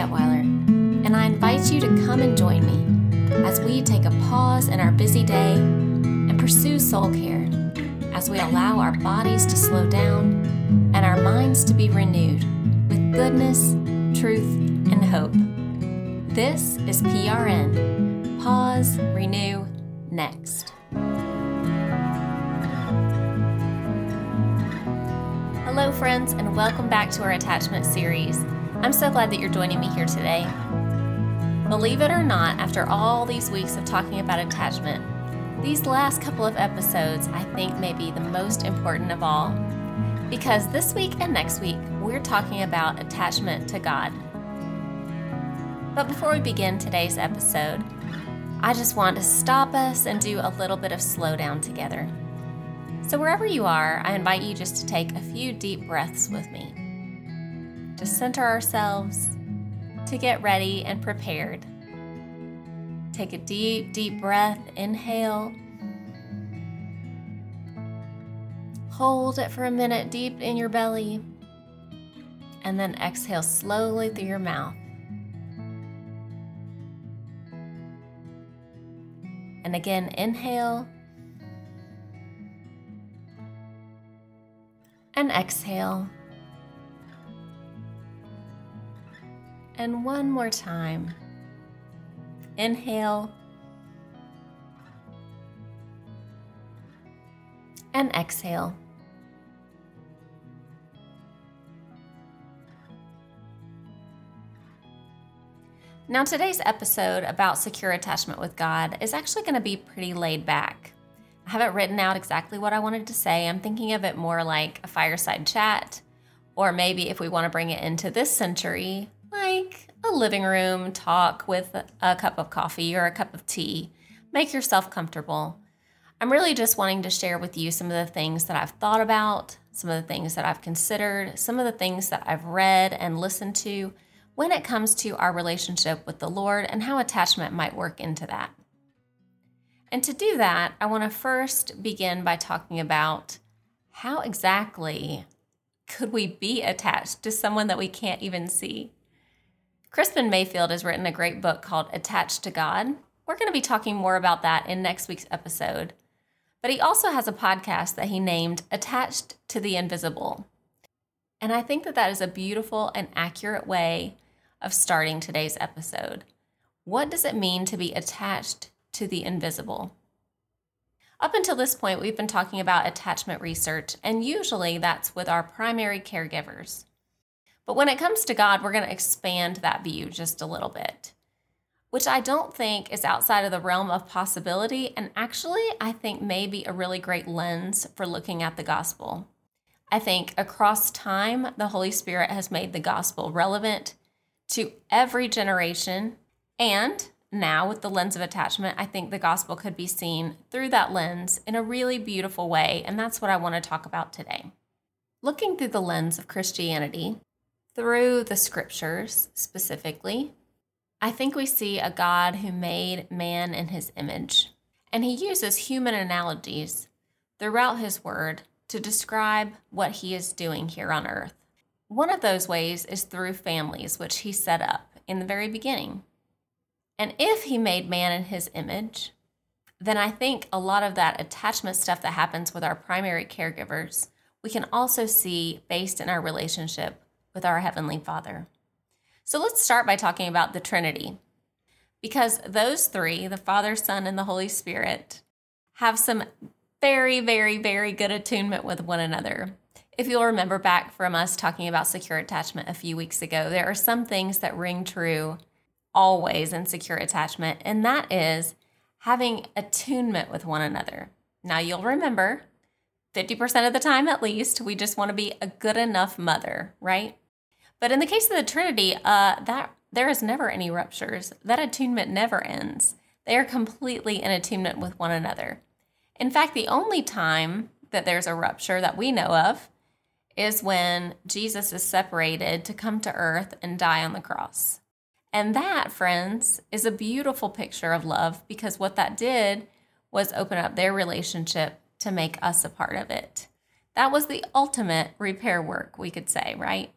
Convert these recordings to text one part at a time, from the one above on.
Detweiler, and I invite you to come and join me as we take a pause in our busy day and pursue soul care as we allow our bodies to slow down and our minds to be renewed with goodness, truth, and hope. This is PRN Pause, Renew, Next. Hello, friends, and welcome back to our attachment series. I'm so glad that you're joining me here today. Believe it or not, after all these weeks of talking about attachment, these last couple of episodes I think may be the most important of all. Because this week and next week, we're talking about attachment to God. But before we begin today's episode, I just want to stop us and do a little bit of slowdown together. So, wherever you are, I invite you just to take a few deep breaths with me. To center ourselves, to get ready and prepared. Take a deep, deep breath. Inhale. Hold it for a minute deep in your belly. And then exhale slowly through your mouth. And again, inhale. and exhale. And one more time. Inhale and exhale. Now, today's episode about secure attachment with God is actually going to be pretty laid back. I haven't written out exactly what I wanted to say. I'm thinking of it more like a fireside chat, or maybe if we want to bring it into this century, a living room talk with a cup of coffee or a cup of tea. Make yourself comfortable. I'm really just wanting to share with you some of the things that I've thought about, some of the things that I've considered, some of the things that I've read and listened to when it comes to our relationship with the Lord and how attachment might work into that. And to do that, I want to first begin by talking about how exactly could we be attached to someone that we can't even see? Crispin Mayfield has written a great book called Attached to God. We're going to be talking more about that in next week's episode. But he also has a podcast that he named Attached to the Invisible. And I think that that is a beautiful and accurate way of starting today's episode. What does it mean to be attached to the invisible. Up until this point, we've been talking about attachment research, and usually that's with our primary caregivers. But when it comes to God, we're going to expand that view just a little bit, which I don't think is outside of the realm of possibility, and actually, I think may be a really great lens for looking at the gospel. I think across time, the Holy Spirit has made the gospel relevant to every generation and now with the lens of attachment, I think the gospel could be seen through that lens in a really beautiful way, and that's what I want to talk about today. Looking through the lens of Christianity, through the scriptures specifically, I think we see a God who made man in his image, and he uses human analogies throughout his word to describe what he is doing here on earth. One of those ways is through families, which he set up in the very beginning. And if he made man in his image, then I think a lot of that attachment stuff that happens with our primary caregivers, we can also see based in our relationship with our Heavenly Father. So let's start by talking about the Trinity. Because those three, the Father, Son, and the Holy Spirit, have some very, very, very good attunement with one another. If you'll remember back from us talking about secure attachment a few weeks ago, there are some things that ring true always in secure attachment, and that is having attunement with one another. Now, you'll remember 50% of the time at least, we just want to be a good enough mother, right? But in the case of the Trinity, uh, that there is never any ruptures. That attunement never ends. They are completely in attunement with one another. In fact, the only time that there's a rupture that we know of is when Jesus is separated to come to earth and die on the cross. And that, friends, is a beautiful picture of love because what that did was open up their relationship to make us a part of it. That was the ultimate repair work, we could say, right?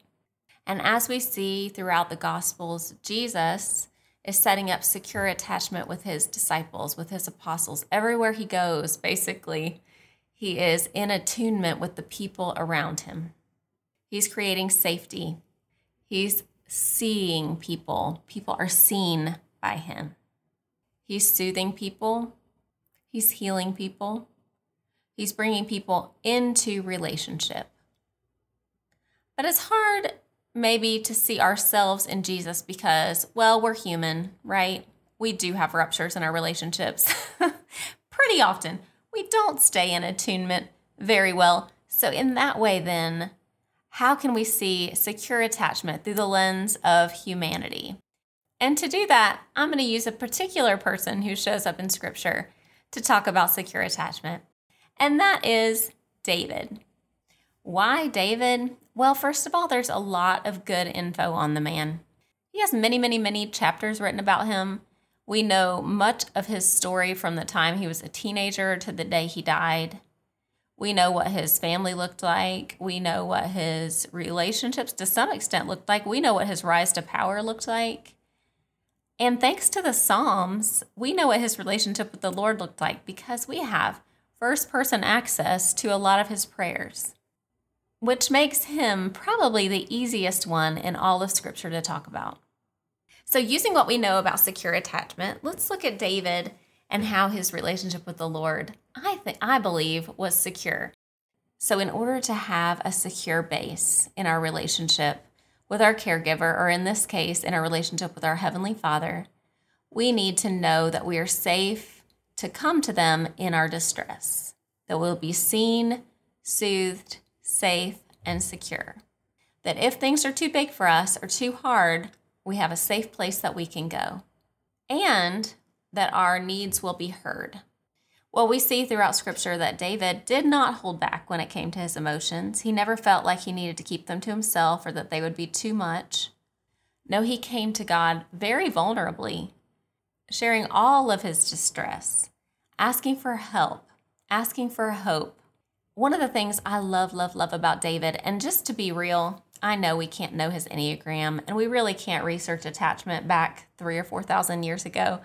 And as we see throughout the Gospels, Jesus is setting up secure attachment with his disciples, with his apostles. Everywhere he goes, basically, he is in attunement with the people around him. He's creating safety. He's seeing people. People are seen by him. He's soothing people. He's healing people. He's bringing people into relationship. But it's hard maybe to see ourselves in Jesus because, well, we're human, right? We do have ruptures in our relationships pretty often. We don't stay in attunement very well. So, in that way, then, how can we see secure attachment through the lens of humanity? And to do that, I'm going to use a particular person who shows up in scripture to talk about secure attachment, and that is David. Why David? Well, first of all, there's a lot of good info on the man. He has many, many, many chapters written about him. We know much of his story from the time he was a teenager to the day he died. We know what his family looked like. We know what his relationships to some extent looked like. We know what his rise to power looked like. And thanks to the Psalms, we know what his relationship with the Lord looked like because we have first person access to a lot of his prayers which makes him probably the easiest one in all of Scripture to talk about. So, using what we know about secure attachment, let's look at David and how his relationship with the Lord, I think, I believe, was secure. So, in order to have a secure base in our relationship with our caregiver, or in this case, in our relationship with our Heavenly Father, we need to know that we are safe to come to them in our distress, that we'll be seen, soothed, safe, and secure. That if things are too big for us or too hard, we have a safe place that we can go. And that our needs will be heard. Well, we see throughout scripture that David did not hold back when it came to his emotions. He never felt like he needed to keep them to himself or that they would be too much. No, he came to God very vulnerably, sharing all of his distress, asking for help, asking for hope, one of the things I love, love, love about David, and just to be real, I know we can't know his Enneagram and we really can't research attachment back three or 4,000 years ago.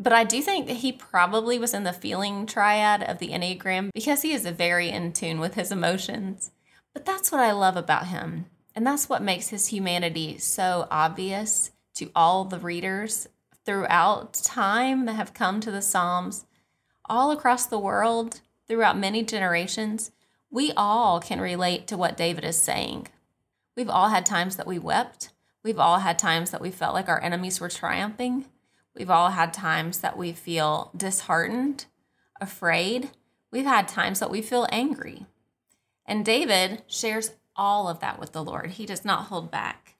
But I do think that he probably was in the feeling triad of the Enneagram because he is very in tune with his emotions. But that's what I love about him. And that's what makes his humanity so obvious to all the readers throughout time that have come to the Psalms all across the world throughout many generations, we all can relate to what David is saying. We've all had times that we wept. We've all had times that we felt like our enemies were triumphing. We've all had times that we feel disheartened, afraid. We've had times that we feel angry. And David shares all of that with the Lord. He does not hold back.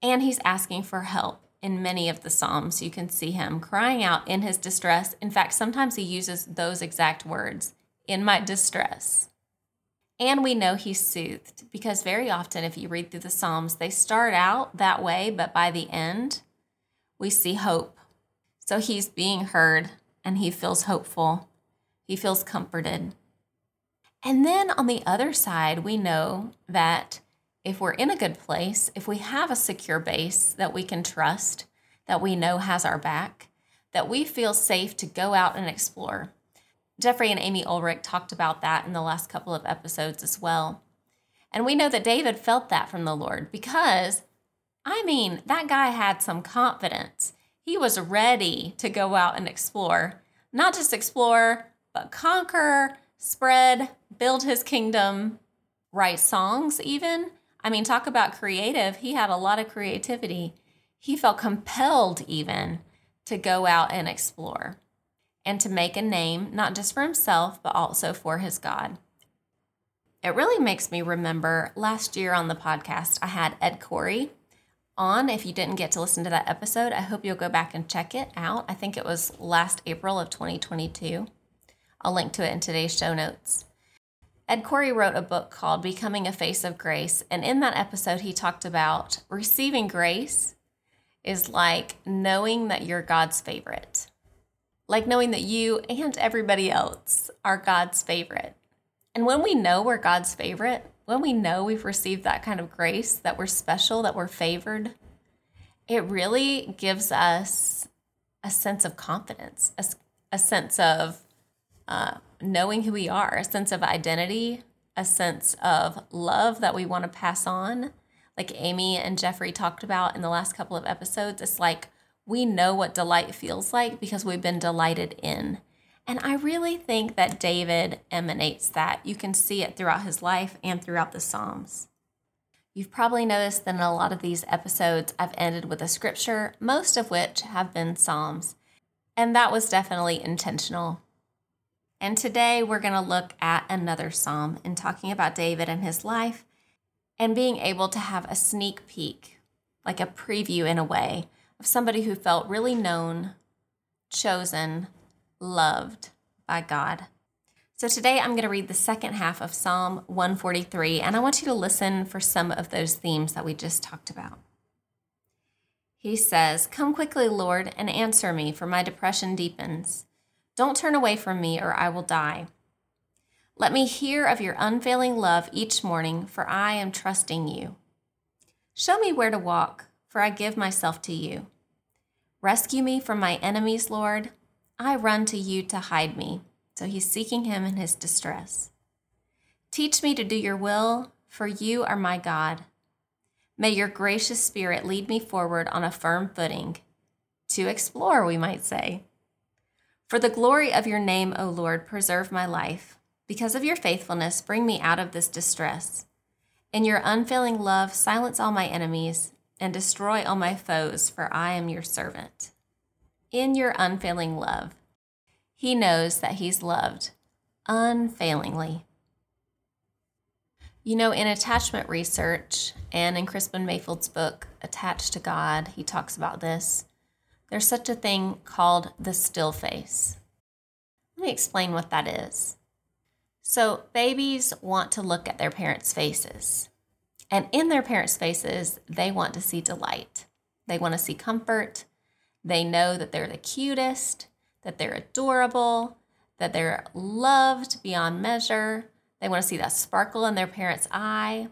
And he's asking for help in many of the Psalms, you can see him crying out in his distress. In fact, sometimes he uses those exact words in my distress. And we know he's soothed because very often, if you read through the Psalms, they start out that way, but by the end, we see hope. So he's being heard and he feels hopeful, he feels comforted. And then on the other side, we know that if we're in a good place, if we have a secure base that we can trust, that we know has our back, that we feel safe to go out and explore. Jeffrey and Amy Ulrich talked about that in the last couple of episodes as well. And we know that David felt that from the Lord because, I mean, that guy had some confidence. He was ready to go out and explore, not just explore, but conquer, spread, build his kingdom, write songs, even. I mean, talk about creative. He had a lot of creativity. He felt compelled even to go out and explore and to make a name, not just for himself, but also for his God. It really makes me remember last year on the podcast, I had Ed Khouri on. If you didn't get to listen to that episode, I hope you'll go back and check it out. I think it was last April of 2022. I'll link to it in today's show notes. Ed Khouri wrote a book called Becoming a Face of Grace. And in that episode, he talked about receiving grace is like knowing that you're God's favorite, like knowing that you and everybody else are God's favorite. And when we know we're God's favorite, when we know we've received that kind of grace, that we're special, that we're favored, it really gives us a sense of confidence, a, a sense of uh, knowing who we are, a sense of identity, a sense of love that we want to pass on. Like Amy and Jeffrey talked about in the last couple of episodes, it's like we know what delight feels like because we've been delighted in. And I really think that David emanates that. You can see it throughout his life and throughout the Psalms. You've probably noticed that in a lot of these episodes, I've ended with a scripture, most of which have been Psalms. And that was definitely intentional. And today we're going to look at another Psalm in talking about David and his life and being able to have a sneak peek, like a preview in a way, of somebody who felt really known, chosen, loved by God. So today I'm going to read the second half of Psalm 143, and I want you to listen for some of those themes that we just talked about. He says, Come quickly, Lord, and answer me, for my depression deepens. Don't turn away from me, or I will die. Let me hear of your unfailing love each morning, for I am trusting you. Show me where to walk, for I give myself to you. Rescue me from my enemies, Lord. I run to you to hide me. So he's seeking him in his distress. Teach me to do your will, for you are my God. May your gracious spirit lead me forward on a firm footing, to explore, we might say. For the glory of your name, O Lord, preserve my life. Because of your faithfulness, bring me out of this distress. In your unfailing love, silence all my enemies and destroy all my foes, for I am your servant. In your unfailing love, he knows that he's loved unfailingly. You know, in attachment research and in Crispin Mayfield's book, Attached to God, he talks about this. There's such a thing called the still face. Let me explain what that is. So, babies want to look at their parents' faces. And in their parents' faces, they want to see delight. They want to see comfort. They know that they're the cutest that they're adorable, that they're loved beyond measure. They want to see that sparkle in their parent's eye.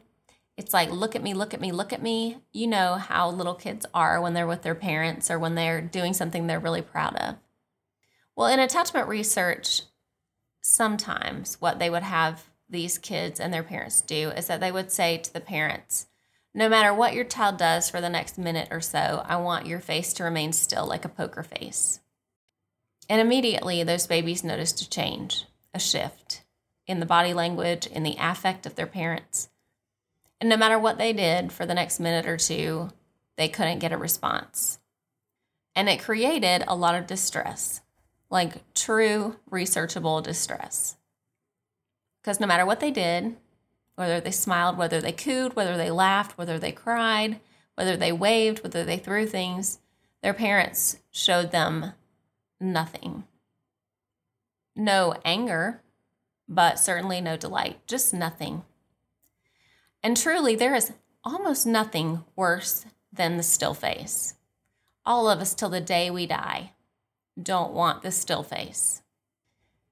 It's like, look at me, look at me, look at me. You know how little kids are when they're with their parents or when they're doing something they're really proud of. Well, in attachment research, sometimes what they would have these kids and their parents do is that they would say to the parents, no matter what your child does for the next minute or so, I want your face to remain still like a poker face. And immediately, those babies noticed a change, a shift in the body language, in the affect of their parents. And no matter what they did for the next minute or two, they couldn't get a response. And it created a lot of distress, like true researchable distress. Because no matter what they did, whether they smiled, whether they cooed, whether they laughed, whether they cried, whether they waved, whether they threw things, their parents showed them nothing. No anger, but certainly no delight, just nothing. And truly, there is almost nothing worse than the still face. All of us, till the day we die, don't want the still face.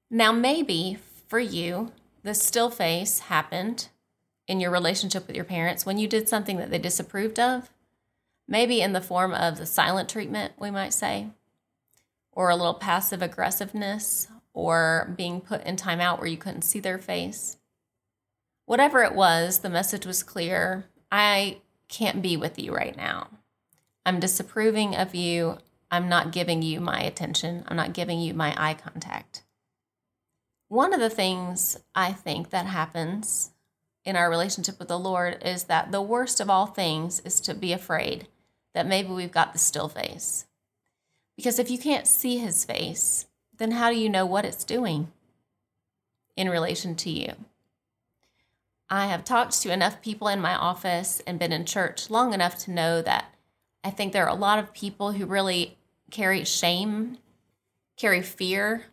Now, maybe for you, the still face happened in your relationship with your parents when you did something that they disapproved of, maybe in the form of the silent treatment, we might say or a little passive aggressiveness or being put in timeout where you couldn't see their face. Whatever it was, the message was clear I can't be with you right now. I'm disapproving of you. I'm not giving you my attention. I'm not giving you my eye contact. One of the things I think that happens in our relationship with the Lord is that the worst of all things is to be afraid that maybe we've got the still face because if you can't see his face, then how do you know what it's doing in relation to you? I have talked to enough people in my office and been in church long enough to know that I think there are a lot of people who really carry shame, carry fear,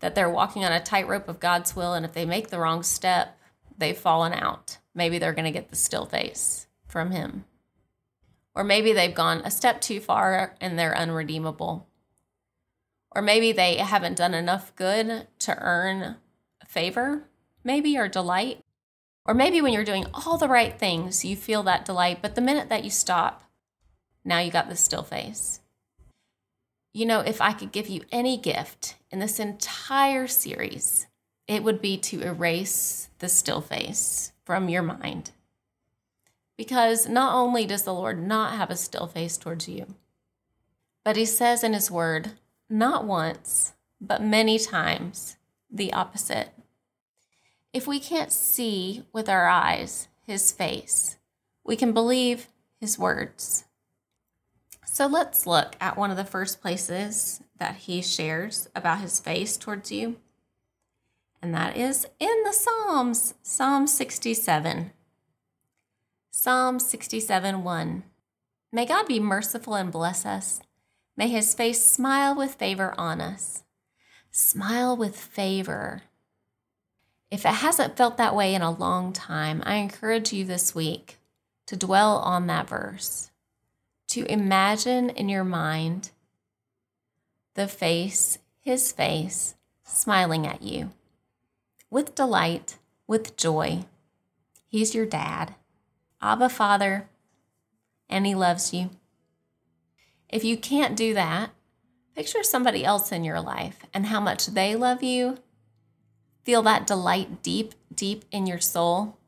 that they're walking on a tightrope of God's will, and if they make the wrong step, they've fallen out. Maybe they're going to get the still face from Him. Or maybe they've gone a step too far and they're unredeemable. Or maybe they haven't done enough good to earn favor, maybe, or delight. Or maybe when you're doing all the right things, you feel that delight, but the minute that you stop, now you got the still face. You know, if I could give you any gift in this entire series, it would be to erase the still face from your mind. Because not only does the Lord not have a still face towards you, but He says in His Word, not once, but many times, the opposite. If we can't see with our eyes His face, we can believe His words. So let's look at one of the first places that He shares about His face towards you and that is in the Psalms, Psalm 67. Psalm 67 1. May God be merciful and bless us. May his face smile with favor on us. Smile with favor. If it hasn't felt that way in a long time, I encourage you this week to dwell on that verse, to imagine in your mind the face, his face, smiling at you with delight, with joy. He's your dad, Abba Father, and He loves you. If you can't do that, picture somebody else in your life and how much they love you. Feel that delight deep, deep in your soul.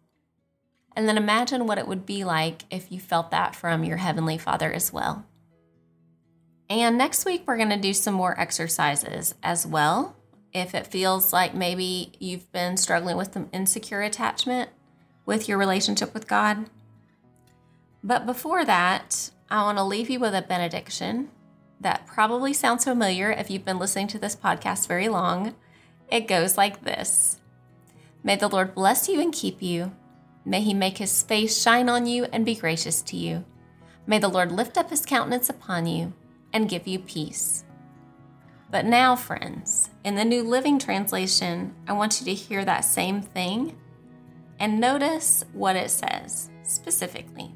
And then imagine what it would be like if you felt that from your Heavenly Father as well. And next week, we're going to do some more exercises as well if it feels like maybe you've been struggling with some insecure attachment with your relationship with God. But before that, I want to leave you with a benediction that probably sounds familiar if you've been listening to this podcast very long. It goes like this May the Lord bless you and keep you. May he make his face shine on you and be gracious to you. May the Lord lift up his countenance upon you and give you peace. But now, friends, in the New Living Translation, I want you to hear that same thing and notice what it says specifically.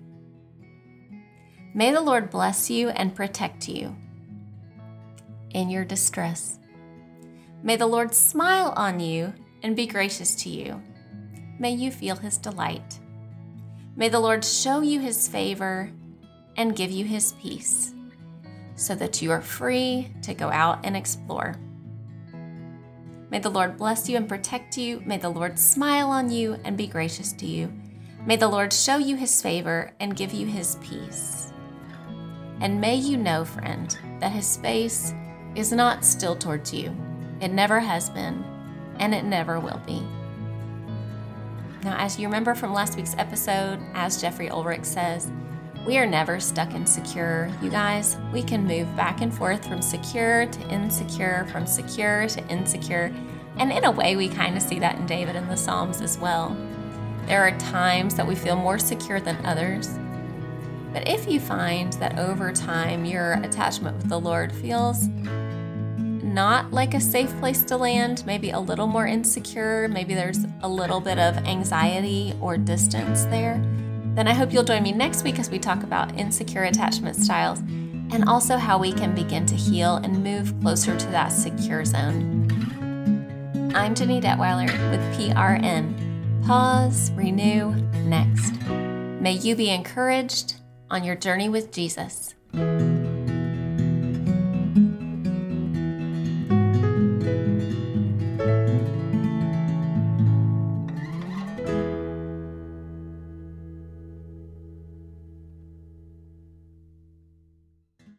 May the Lord bless you and protect you in your distress. May the Lord smile on you and be gracious to you. May you feel his delight. May the Lord show you his favor and give you his peace so that you are free to go out and explore. May the Lord bless you and protect you. May the Lord smile on you and be gracious to you. May the Lord show you his favor and give you his peace. And may you know, friend, that his face is not still towards you. It never has been, and it never will be. Now, as you remember from last week's episode, as Jeffrey Ulrich says, we are never stuck in secure, you guys. We can move back and forth from secure to insecure, from secure to insecure. And in a way, we kind of see that in David in the Psalms as well. There are times that we feel more secure than others. But if you find that over time your attachment with the Lord feels not like a safe place to land, maybe a little more insecure, maybe there's a little bit of anxiety or distance there, then I hope you'll join me next week as we talk about insecure attachment styles and also how we can begin to heal and move closer to that secure zone. I'm Jenny Detweiler with PRN. Pause, renew, next. May you be encouraged on your journey with Jesus.